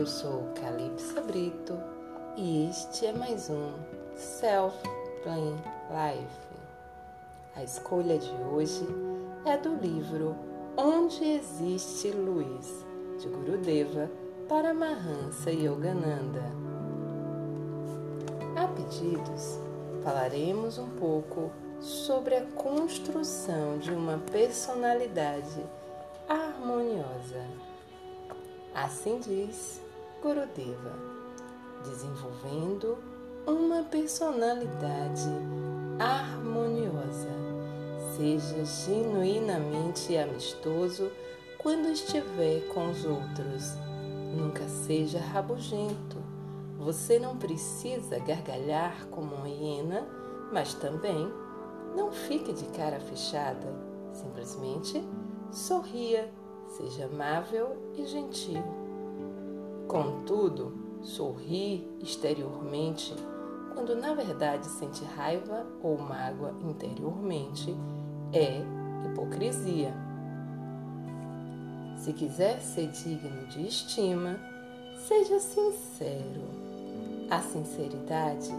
Eu sou Calypsa Brito e este é mais um Self Plan Life. A escolha de hoje é do livro Onde Existe Luz, de Gurudeva para Mahansa Yogananda. A pedidos, falaremos um pouco sobre a construção de uma personalidade harmoniosa. Assim diz Gurudeva, desenvolvendo uma personalidade harmoniosa. Seja genuinamente amistoso quando estiver com os outros. Nunca seja rabugento. Você não precisa gargalhar como uma hiena, mas também não fique de cara fechada. Simplesmente sorria seja amável e gentil. Contudo, sorri exteriormente quando na verdade sente raiva ou mágoa interiormente é hipocrisia. Se quiser ser digno de estima, seja sincero. A sinceridade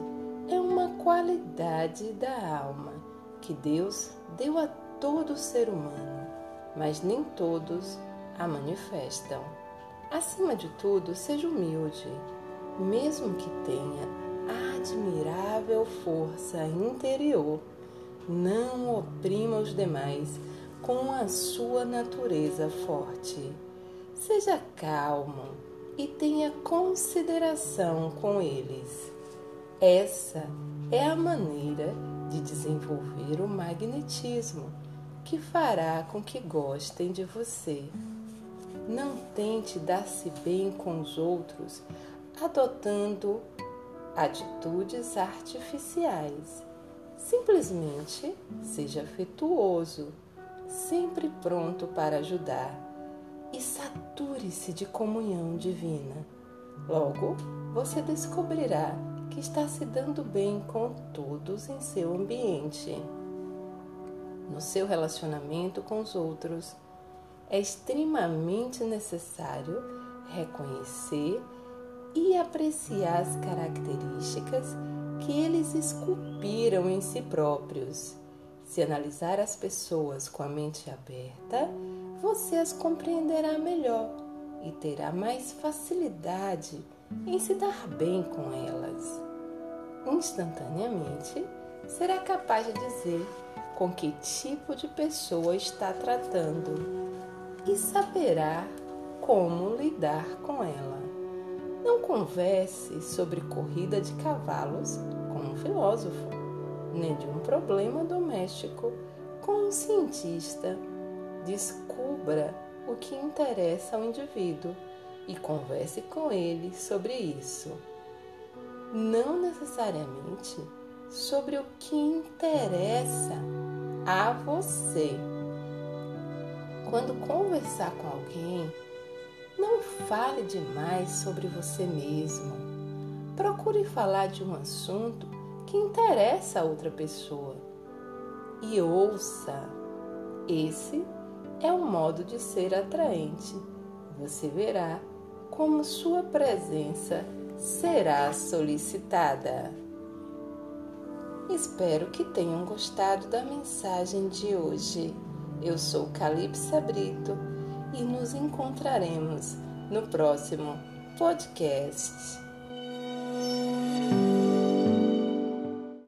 é uma qualidade da alma que Deus deu a todo ser humano mas nem todos a manifestam. Acima de tudo, seja humilde, mesmo que tenha admirável força interior. Não oprima os demais com a sua natureza forte. Seja calmo e tenha consideração com eles. Essa é a maneira de desenvolver o magnetismo que fará com que gostem de você. Não tente dar-se bem com os outros adotando atitudes artificiais. Simplesmente seja afetuoso, sempre pronto para ajudar e sature-se de comunhão divina. Logo, você descobrirá que está se dando bem com todos em seu ambiente no seu relacionamento com os outros, é extremamente necessário reconhecer e apreciar as características que eles esculpiram em si próprios. Se analisar as pessoas com a mente aberta, você as compreenderá melhor e terá mais facilidade em se dar bem com elas. Instantaneamente, será capaz de dizer com que tipo de pessoa está tratando e saberá como lidar com ela. Não converse sobre corrida de cavalos com um filósofo, nem de um problema doméstico com um cientista. Descubra o que interessa ao indivíduo e converse com ele sobre isso. Não necessariamente sobre o que interessa a você. Quando conversar com alguém, não fale demais sobre você mesmo. Procure falar de um assunto que interessa a outra pessoa. E ouça. Esse é um modo de ser atraente. Você verá como sua presença será solicitada. Espero que tenham gostado da mensagem de hoje. Eu sou Calypsa Brito e nos encontraremos no próximo podcast.